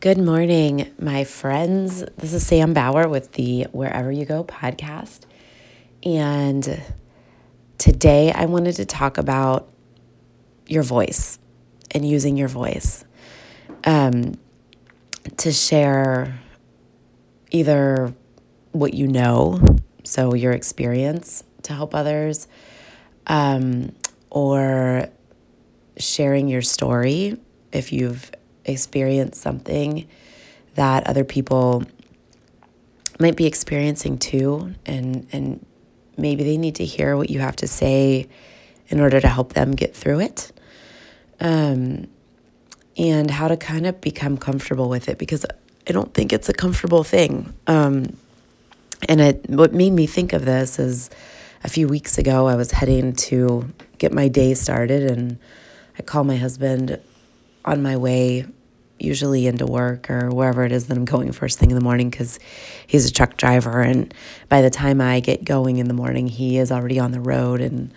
Good morning, my friends. This is Sam Bauer with the Wherever You Go podcast. And today I wanted to talk about your voice and using your voice um, to share either what you know, so your experience to help others, um, or sharing your story if you've experienced something that other people might be experiencing too and and maybe they need to hear what you have to say in order to help them get through it. Um, and how to kind of become comfortable with it because i don't think it's a comfortable thing. Um, and it what made me think of this is a few weeks ago i was heading to get my day started and i called my husband on my way usually into work or wherever it is that I'm going first thing in the morning because he's a truck driver. And by the time I get going in the morning, he is already on the road. And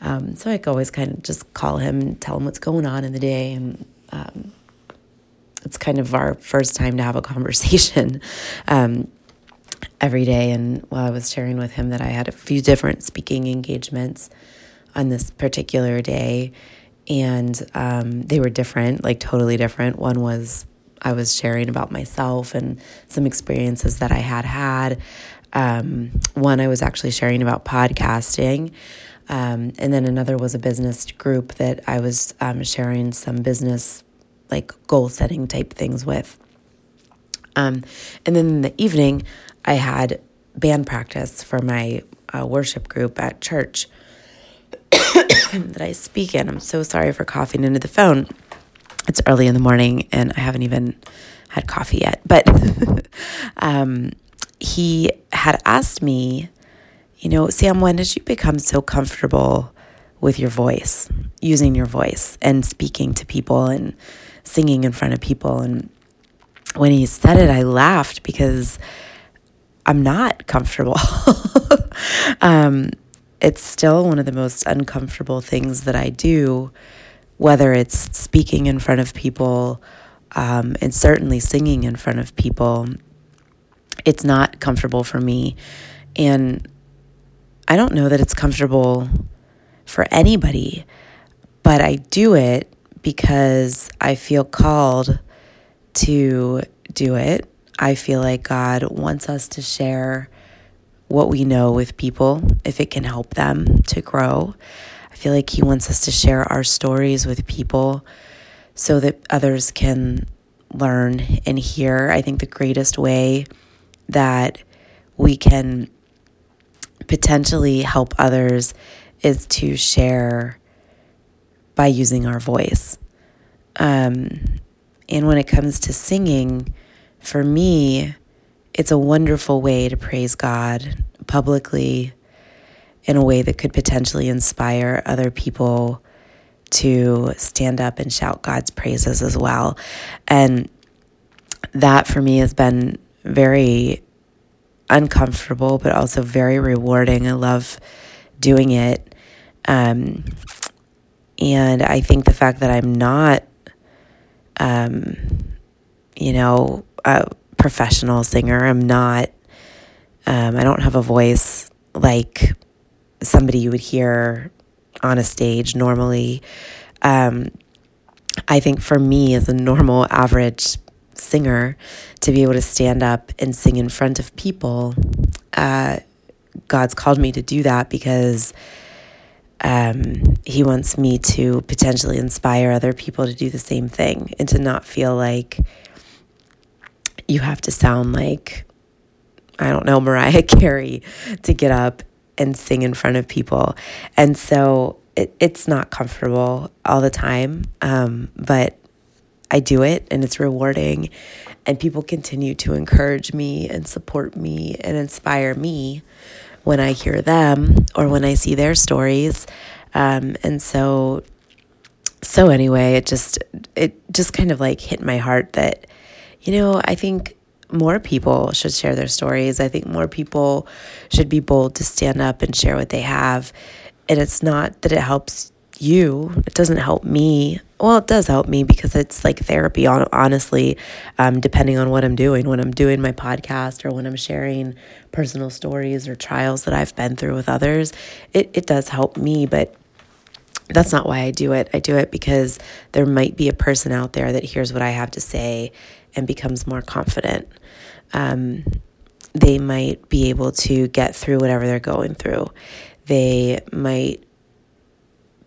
um, so I always kind of just call him and tell him what's going on in the day. And um, it's kind of our first time to have a conversation um, every day. And while I was sharing with him that I had a few different speaking engagements on this particular day and um, they were different, like totally different. One was I was sharing about myself and some experiences that I had had. Um, one I was actually sharing about podcasting. Um, and then another was a business group that I was um, sharing some business, like goal setting type things with. Um, and then in the evening, I had band practice for my uh, worship group at church. that I speak in. I'm so sorry for coughing into the phone. It's early in the morning and I haven't even had coffee yet. But um, he had asked me, you know, Sam, when did you become so comfortable with your voice, using your voice and speaking to people and singing in front of people? And when he said it, I laughed because I'm not comfortable. um, it's still one of the most uncomfortable things that I do, whether it's speaking in front of people um, and certainly singing in front of people. It's not comfortable for me. And I don't know that it's comfortable for anybody, but I do it because I feel called to do it. I feel like God wants us to share what we know with people if it can help them to grow. I feel like He wants us to share our stories with people so that others can learn and hear. I think the greatest way that we can potentially help others is to share by using our voice. Um, and when it comes to singing, for me, it's a wonderful way to praise God publicly in a way that could potentially inspire other people to stand up and shout God's praises as well. And that for me has been very uncomfortable, but also very rewarding. I love doing it. Um, and I think the fact that I'm not, um, you know, uh, professional singer. I'm not, um, I don't have a voice like somebody you would hear on a stage normally. Um, I think for me, as a normal, average singer, to be able to stand up and sing in front of people, uh, God's called me to do that because um, He wants me to potentially inspire other people to do the same thing and to not feel like you have to sound like, I don't know, Mariah Carey to get up and sing in front of people. And so it, it's not comfortable all the time, um, but I do it and it's rewarding. And people continue to encourage me and support me and inspire me when I hear them or when I see their stories. Um, and so, so anyway, it just, it just kind of like hit my heart that you know, I think more people should share their stories. I think more people should be bold to stand up and share what they have. And it's not that it helps you. It doesn't help me. Well, it does help me because it's like therapy, honestly, um, depending on what I'm doing. When I'm doing my podcast or when I'm sharing personal stories or trials that I've been through with others, it, it does help me. But that's not why I do it. I do it because there might be a person out there that hears what I have to say and becomes more confident. Um, they might be able to get through whatever they're going through. They might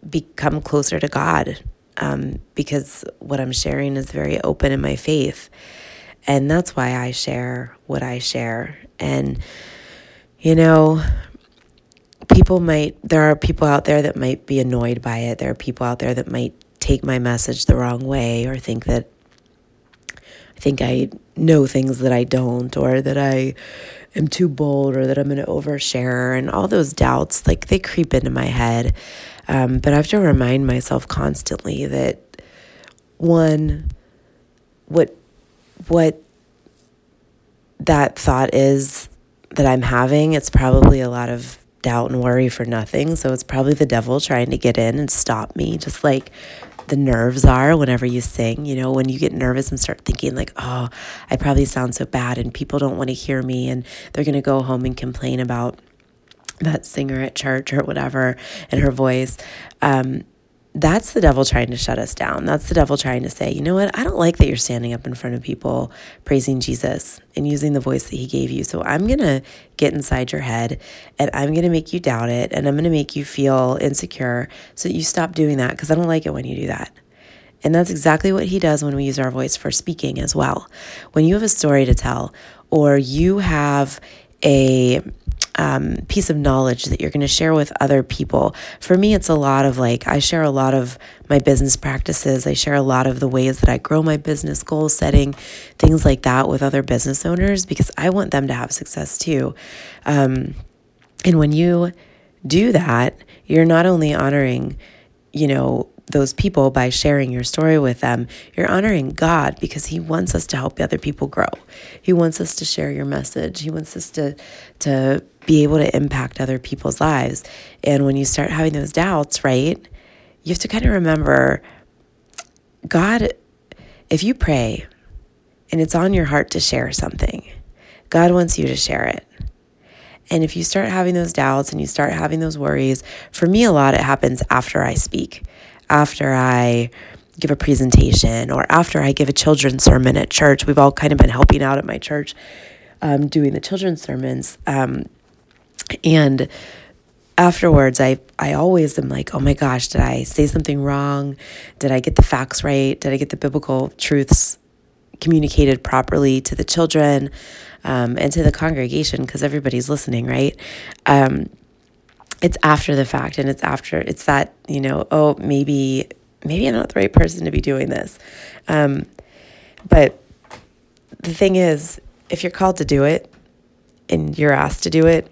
become closer to God um, because what I'm sharing is very open in my faith. And that's why I share what I share. And, you know, people might, there are people out there that might be annoyed by it. There are people out there that might take my message the wrong way or think that think I know things that I don't or that I am too bold or that I'm going to overshare and all those doubts like they creep into my head. Um, but I have to remind myself constantly that one, what what that thought is that I'm having, it's probably a lot of doubt and worry for nothing. So it's probably the devil trying to get in and stop me, just like the nerves are whenever you sing. You know, when you get nervous and start thinking, like, oh, I probably sound so bad and people don't want to hear me and they're going to go home and complain about that singer at church or whatever and her voice. Um, that's the devil trying to shut us down. That's the devil trying to say, you know what? I don't like that you're standing up in front of people praising Jesus and using the voice that he gave you. So I'm going to get inside your head and I'm going to make you doubt it and I'm going to make you feel insecure so that you stop doing that because I don't like it when you do that. And that's exactly what he does when we use our voice for speaking as well. When you have a story to tell or you have a um, piece of knowledge that you're going to share with other people. For me, it's a lot of like, I share a lot of my business practices. I share a lot of the ways that I grow my business, goal setting, things like that with other business owners because I want them to have success too. Um, and when you do that, you're not only honoring, you know, those people by sharing your story with them, you're honoring God because He wants us to help other people grow. He wants us to share your message. He wants us to to be able to impact other people's lives. And when you start having those doubts, right, you have to kind of remember God, if you pray and it's on your heart to share something, God wants you to share it. And if you start having those doubts and you start having those worries, for me, a lot it happens after I speak after I give a presentation or after I give a children's sermon at church. We've all kind of been helping out at my church um, doing the children's sermons. Um, and afterwards, I, I always am like, oh my gosh, did I say something wrong? Did I get the facts right? Did I get the biblical truths communicated properly to the children um, and to the congregation? Because everybody's listening, right? It's after the fact and it's after it's that you know oh maybe maybe i'm not the right person to be doing this. Um, but the thing is if you're called to do it and you're asked to do it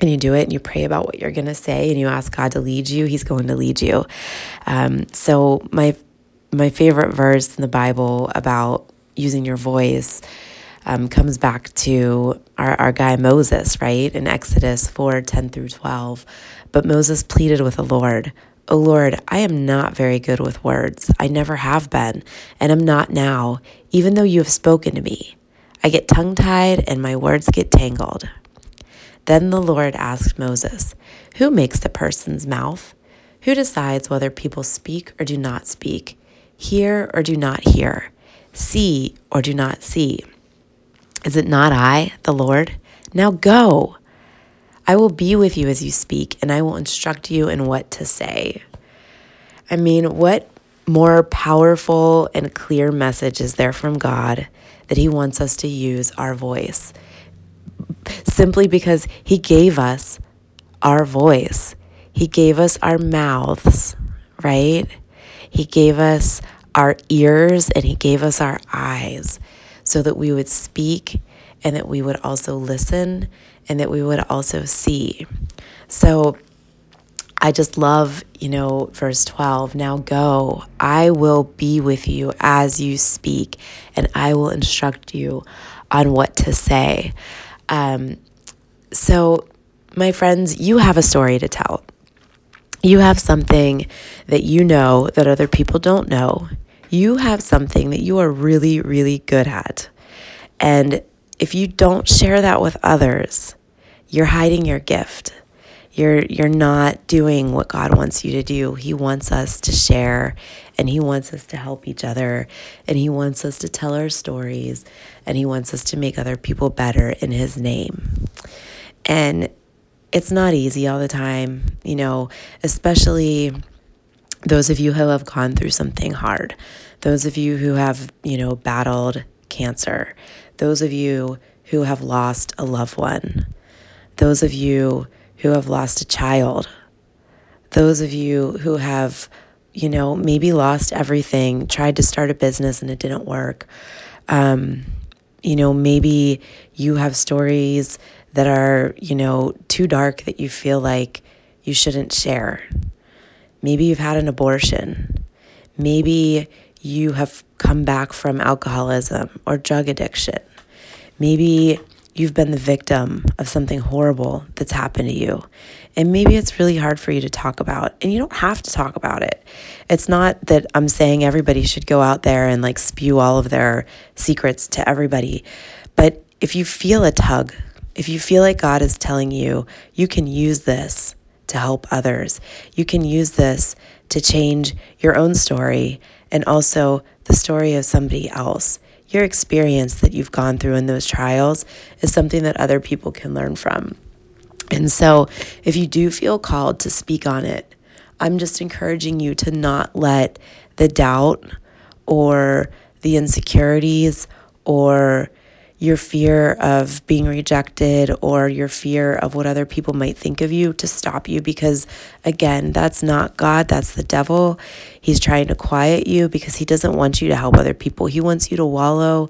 and you do it and you pray about what you're going to say and you ask god to lead you he's going to lead you. Um, so my my favorite verse in the bible about using your voice um, comes back to our, our guy Moses, right? In Exodus 4 10 through 12. But Moses pleaded with the Lord, O Lord, I am not very good with words. I never have been, and am not now, even though you have spoken to me. I get tongue tied and my words get tangled. Then the Lord asked Moses, Who makes the person's mouth? Who decides whether people speak or do not speak, hear or do not hear, see or do not see? Is it not I, the Lord? Now go. I will be with you as you speak, and I will instruct you in what to say. I mean, what more powerful and clear message is there from God that He wants us to use our voice? Simply because He gave us our voice, He gave us our mouths, right? He gave us our ears and He gave us our eyes so that we would speak and that we would also listen and that we would also see. So I just love, you know, verse 12. Now go, I will be with you as you speak, and I will instruct you on what to say. Um, so, my friends, you have a story to tell. you have something that you know that other people don't know. You have something that you are really, really good at. And if you don't share that with others, you're hiding your gift. You're you're not doing what God wants you to do. He wants us to share and he wants us to help each other and he wants us to tell our stories and he wants us to make other people better in his name. And it's not easy all the time, you know, especially those of you who have gone through something hard, those of you who have, you know, battled cancer, those of you who have lost a loved one, those of you who have lost a child, those of you who have, you know, maybe lost everything, tried to start a business and it didn't work. Um, you know, maybe you have stories that are, you know, too dark that you feel like you shouldn't share. Maybe you've had an abortion. Maybe you have come back from alcoholism or drug addiction. Maybe you've been the victim of something horrible that's happened to you. And maybe it's really hard for you to talk about. And you don't have to talk about it. It's not that I'm saying everybody should go out there and like spew all of their secrets to everybody. But if you feel a tug, if you feel like God is telling you, you can use this to help others, you can use this to change your own story and also the story of somebody else your experience that you've gone through in those trials is something that other people can learn from. And so, if you do feel called to speak on it, I'm just encouraging you to not let the doubt or the insecurities or your fear of being rejected or your fear of what other people might think of you to stop you because, again, that's not God, that's the devil. He's trying to quiet you because he doesn't want you to help other people. He wants you to wallow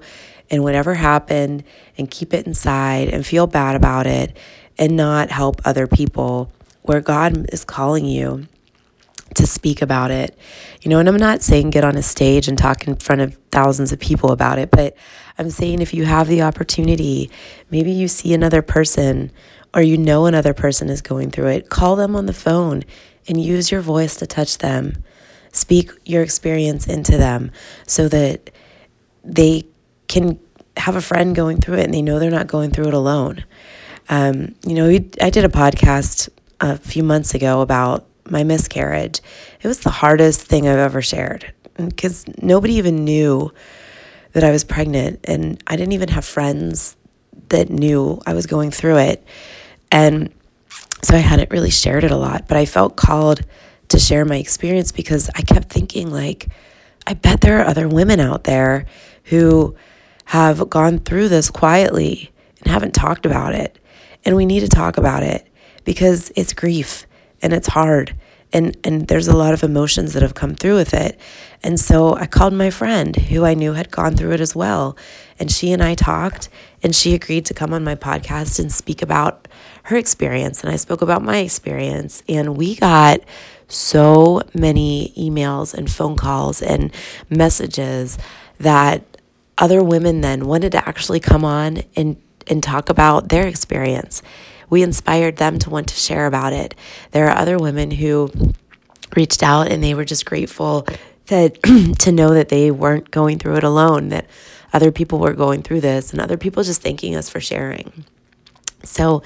in whatever happened and keep it inside and feel bad about it and not help other people where God is calling you to speak about it. You know, and I'm not saying get on a stage and talk in front of thousands of people about it, but I'm saying if you have the opportunity, maybe you see another person or you know another person is going through it, call them on the phone and use your voice to touch them. Speak your experience into them so that they can have a friend going through it and they know they're not going through it alone. Um, you know, I did a podcast a few months ago about my miscarriage. It was the hardest thing I've ever shared because nobody even knew that I was pregnant, and I didn't even have friends that knew I was going through it. And so I hadn't really shared it a lot, but I felt called to share my experience because I kept thinking, like, I bet there are other women out there who have gone through this quietly and haven't talked about it. And we need to talk about it because it's grief and it's hard. And and there's a lot of emotions that have come through with it. And so i called my friend who i knew had gone through it as well. And she and i talked and she agreed to come on my podcast and speak about her experience. And i spoke about my experience and we got so many emails and phone calls and messages that other women then wanted to actually come on and and talk about their experience we inspired them to want to share about it. There are other women who reached out and they were just grateful that to know that they weren't going through it alone, that other people were going through this and other people just thanking us for sharing. So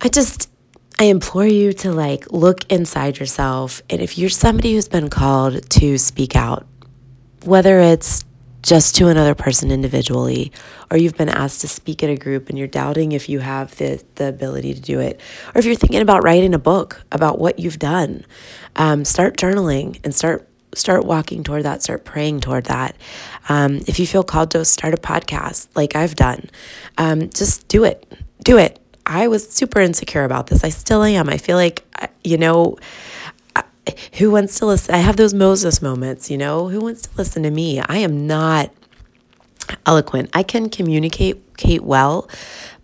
I just I implore you to like look inside yourself and if you're somebody who's been called to speak out, whether it's just to another person individually, or you've been asked to speak at a group and you're doubting if you have the, the ability to do it, or if you're thinking about writing a book about what you've done, um, start journaling and start start walking toward that, start praying toward that. Um, if you feel called to start a podcast like I've done, um, just do it. Do it. I was super insecure about this. I still am. I feel like, you know, who wants to listen? I have those Moses moments, you know, who wants to listen to me? I am not eloquent. I can communicate well,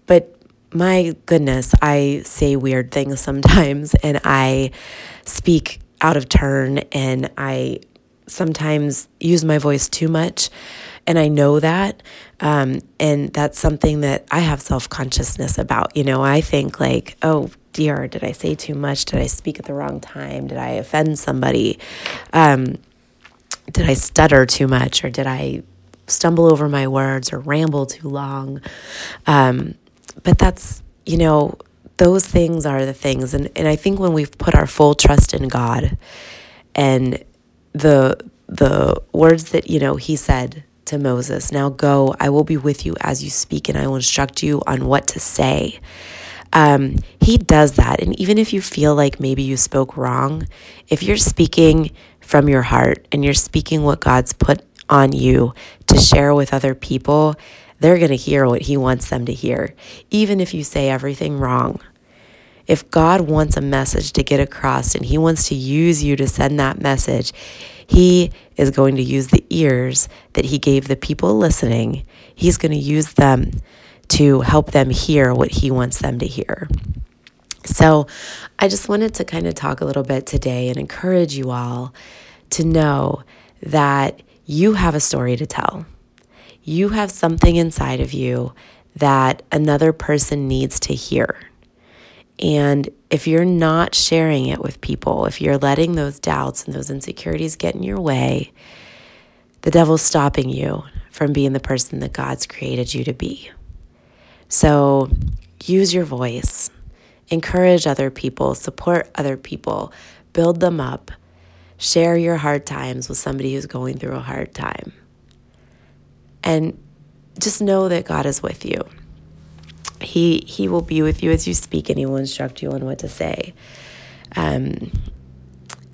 but my goodness, I say weird things sometimes and I speak out of turn and I sometimes use my voice too much. And I know that. Um, and that's something that I have self consciousness about. You know, I think like, oh, dear? Did I say too much? Did I speak at the wrong time? Did I offend somebody? Um, did I stutter too much or did I stumble over my words or ramble too long? Um, but that's, you know, those things are the things. And, and I think when we've put our full trust in God and the, the words that, you know, he said to Moses, now go, I will be with you as you speak and I will instruct you on what to say. Um, he does that. And even if you feel like maybe you spoke wrong, if you're speaking from your heart and you're speaking what God's put on you to share with other people, they're going to hear what He wants them to hear, even if you say everything wrong. If God wants a message to get across and He wants to use you to send that message, He is going to use the ears that He gave the people listening. He's going to use them to help them hear what He wants them to hear. So, I just wanted to kind of talk a little bit today and encourage you all to know that you have a story to tell. You have something inside of you that another person needs to hear. And if you're not sharing it with people, if you're letting those doubts and those insecurities get in your way, the devil's stopping you from being the person that God's created you to be. So use your voice, encourage other people, support other people, build them up, share your hard times with somebody who's going through a hard time. And just know that God is with you. He he will be with you as you speak and he will instruct you on what to say. Um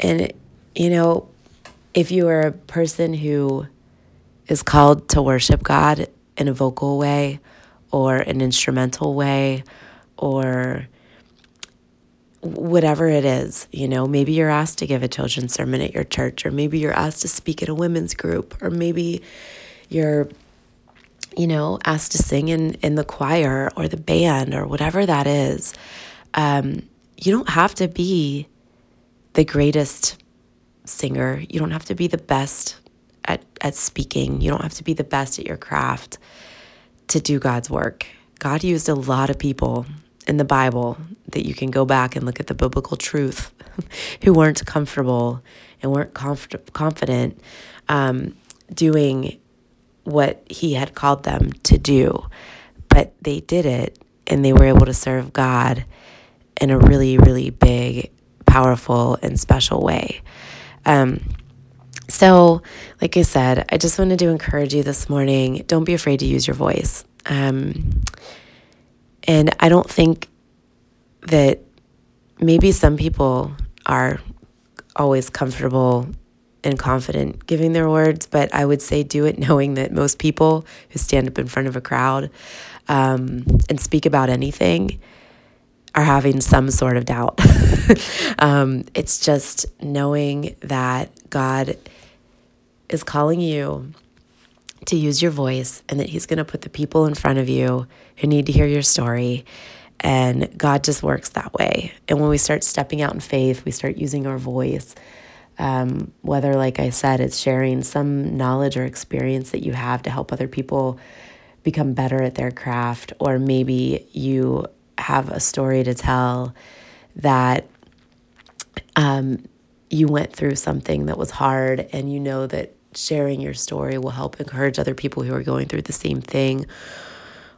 and you know, if you are a person who is called to worship God in a vocal way or an instrumental way or whatever it is, you know, maybe you're asked to give a children's sermon at your church, or maybe you're asked to speak at a women's group, or maybe you're, you know, asked to sing in, in the choir or the band or whatever that is. Um, you don't have to be the greatest singer. You don't have to be the best at, at speaking. You don't have to be the best at your craft to do God's work. God used a lot of people in the Bible that you can go back and look at the biblical truth who weren't comfortable and weren't confident um, doing what he had called them to do. But they did it and they were able to serve God in a really, really big, powerful, and special way. Um, so, like I said, I just wanted to encourage you this morning don't be afraid to use your voice. Um, and I don't think that maybe some people are always comfortable and confident giving their words, but I would say do it knowing that most people who stand up in front of a crowd um, and speak about anything are having some sort of doubt. um, it's just knowing that God is calling you to use your voice and that He's going to put the people in front of you who need to hear your story. And God just works that way. And when we start stepping out in faith, we start using our voice. Um, whether, like I said, it's sharing some knowledge or experience that you have to help other people become better at their craft, or maybe you have a story to tell that um, you went through something that was hard and you know that sharing your story will help encourage other people who are going through the same thing.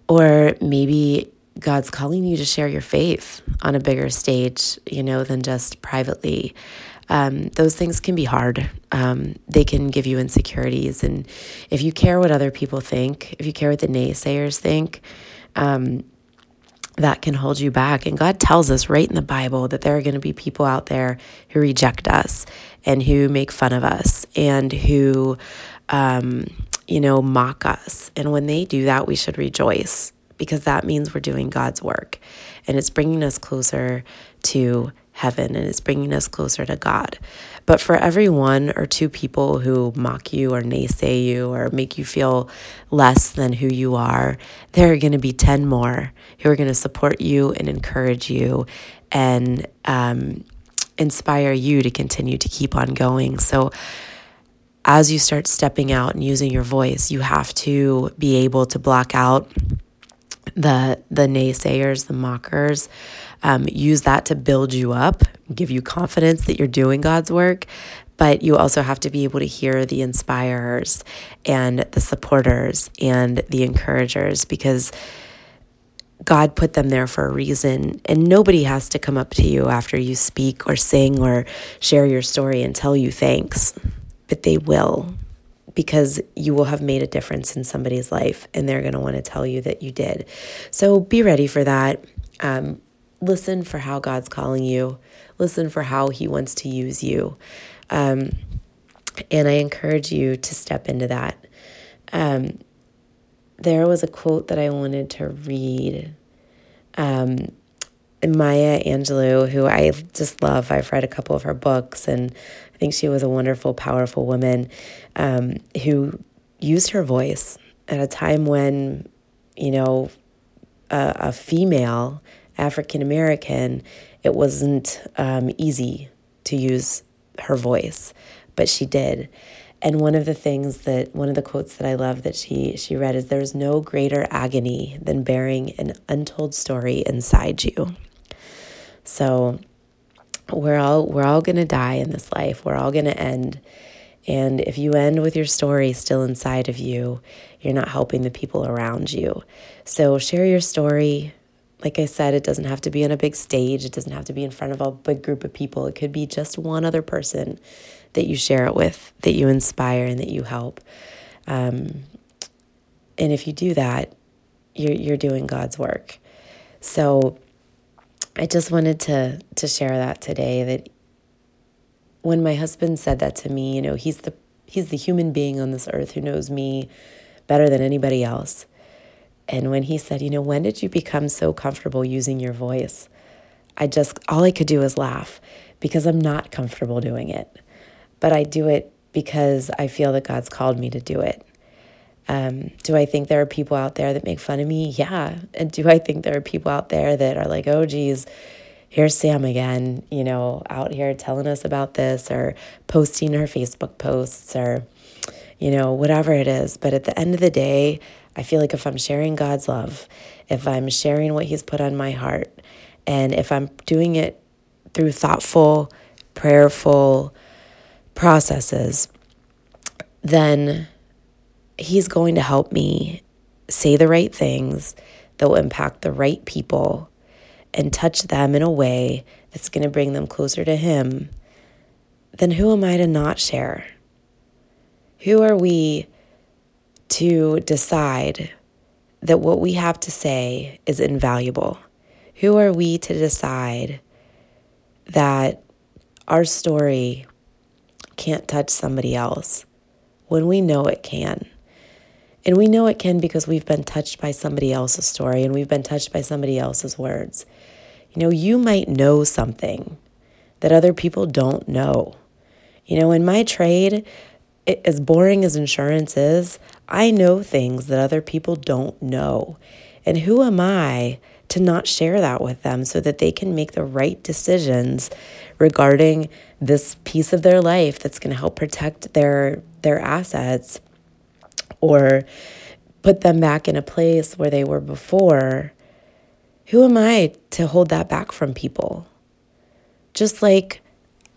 Or maybe God's calling you to share your faith on a bigger stage, you know, than just privately. Um, those things can be hard. Um, they can give you insecurities. And if you care what other people think, if you care what the naysayers think, um, that can hold you back. And God tells us right in the Bible that there are going to be people out there who reject us and who make fun of us and who, um, you know, mock us. And when they do that, we should rejoice because that means we're doing God's work and it's bringing us closer to heaven and it's bringing us closer to God. But for every one or two people who mock you or naysay you or make you feel less than who you are, there are going to be 10 more who are going to support you and encourage you and um, inspire you to continue to keep on going. So, as you start stepping out and using your voice, you have to be able to block out the the naysayers, the mockers, um, use that to build you up, give you confidence that you're doing God's work. But you also have to be able to hear the inspirers and the supporters and the encouragers because God put them there for a reason. And nobody has to come up to you after you speak or sing or share your story and tell you thanks, but they will because you will have made a difference in somebody's life and they're going to want to tell you that you did. So be ready for that. Um, listen for how God's calling you, listen for how He wants to use you. Um, and I encourage you to step into that. Um, there was a quote that I wanted to read. Um, Maya Angelou, who I just love, I've read a couple of her books, and I think she was a wonderful, powerful woman um, who used her voice at a time when, you know, a, a female African American, it wasn't um, easy to use her voice, but she did. And one of the things that one of the quotes that I love that she she read is there's no greater agony than bearing an untold story inside you. So we're all we're all going to die in this life. We're all going to end. And if you end with your story still inside of you, you're not helping the people around you. So share your story. Like I said, it doesn't have to be on a big stage. It doesn't have to be in front of a big group of people. It could be just one other person that you share it with, that you inspire, and that you help. Um, and if you do that, you're you're doing God's work. So I just wanted to to share that today. That when my husband said that to me, you know, he's the he's the human being on this earth who knows me better than anybody else. And when he said, you know, when did you become so comfortable using your voice? I just all I could do was laugh because I'm not comfortable doing it but I do it because I feel that God's called me to do it. Um, do I think there are people out there that make fun of me? Yeah. And do I think there are people out there that are like, oh, geez, here's Sam again, you know, out here telling us about this or posting her Facebook posts or, you know, whatever it is. But at the end of the day, I feel like if I'm sharing God's love, if I'm sharing what He's put on my heart, and if I'm doing it through thoughtful, prayerful, processes, then He's going to help me say the right things that will impact the right people and touch them in a way that's going to bring them closer to Him, then who am I to not share? Who are we to decide that what we have to say is invaluable? Who are we to decide that our story can't touch somebody else when we know it can. And we know it can because we've been touched by somebody else's story and we've been touched by somebody else's words. You know, you might know something that other people don't know. You know, in my trade, it, as boring as insurance is, I know things that other people don't know. And who am I to not share that with them so that they can make the right decisions regarding this piece of their life that's going to help protect their their assets or put them back in a place where they were before who am i to hold that back from people just like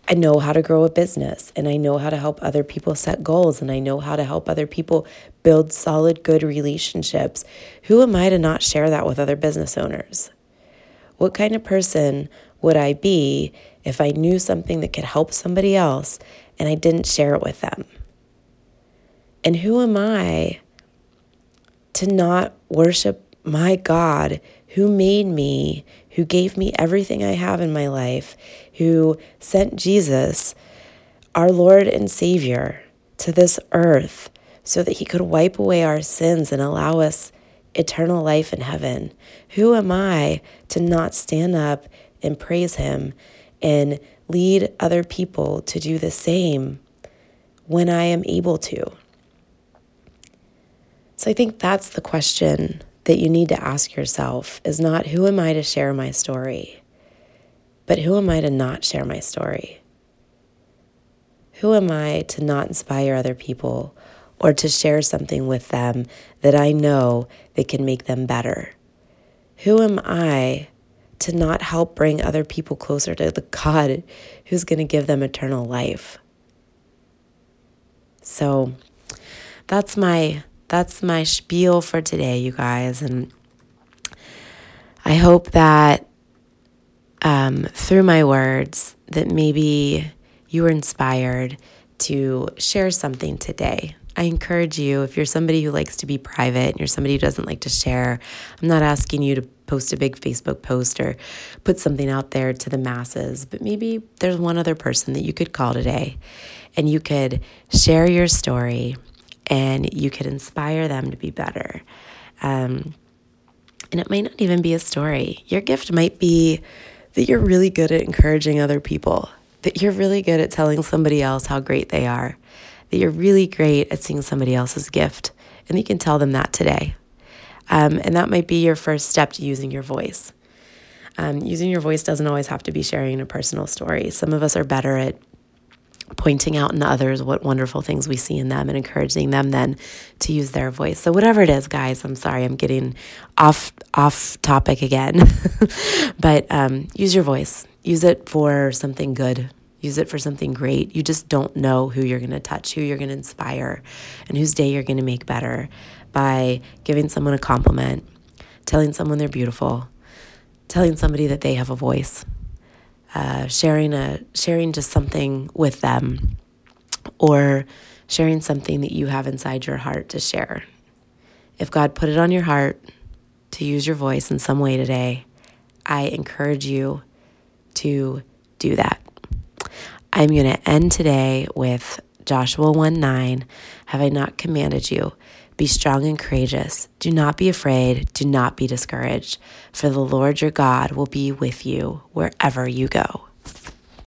I know how to grow a business and I know how to help other people set goals and I know how to help other people build solid, good relationships. Who am I to not share that with other business owners? What kind of person would I be if I knew something that could help somebody else and I didn't share it with them? And who am I to not worship my God who made me, who gave me everything I have in my life, who sent Jesus, our Lord and Savior, to this earth so that he could wipe away our sins and allow us eternal life in heaven. Who am I to not stand up and praise him and lead other people to do the same when I am able to? So I think that's the question that you need to ask yourself is not who am I to share my story, but who am I to not share my story? Who am I to not inspire other people or to share something with them that I know that can make them better? Who am I to not help bring other people closer to the God who's going to give them eternal life. So that's my that's my spiel for today, you guys, and I hope that um, through my words that maybe you were inspired to share something today. I encourage you, if you're somebody who likes to be private and you're somebody who doesn't like to share, I'm not asking you to post a big Facebook post or put something out there to the masses, but maybe there's one other person that you could call today and you could share your story and you could inspire them to be better. Um, and it might not even be a story. Your gift might be that you're really good at encouraging other people, that you're really good at telling somebody else how great they are, that you're really great at seeing somebody else's gift. And you can tell them that today. Um, and that might be your first step to using your voice. Um, using your voice doesn't always have to be sharing a personal story. Some of us are better at pointing out in others what wonderful things we see in them and encouraging them then to use their voice. So whatever it is, guys, I'm sorry I'm getting off off topic again, but um, use your voice. Use it for something good. Use it for something great. You just don't know who you're going to touch, who you're going to inspire, and whose day you're going to make better by giving someone a compliment, telling someone they're beautiful, telling somebody that they have a voice. Uh, sharing a sharing just something with them or sharing something that you have inside your heart to share. If God put it on your heart to use your voice in some way today, I encourage you to do that. I'm going to end today with Joshua 1 9. Have I not commanded you? Be strong and courageous. Do not be afraid. Do not be discouraged, for the Lord your God will be with you wherever you go.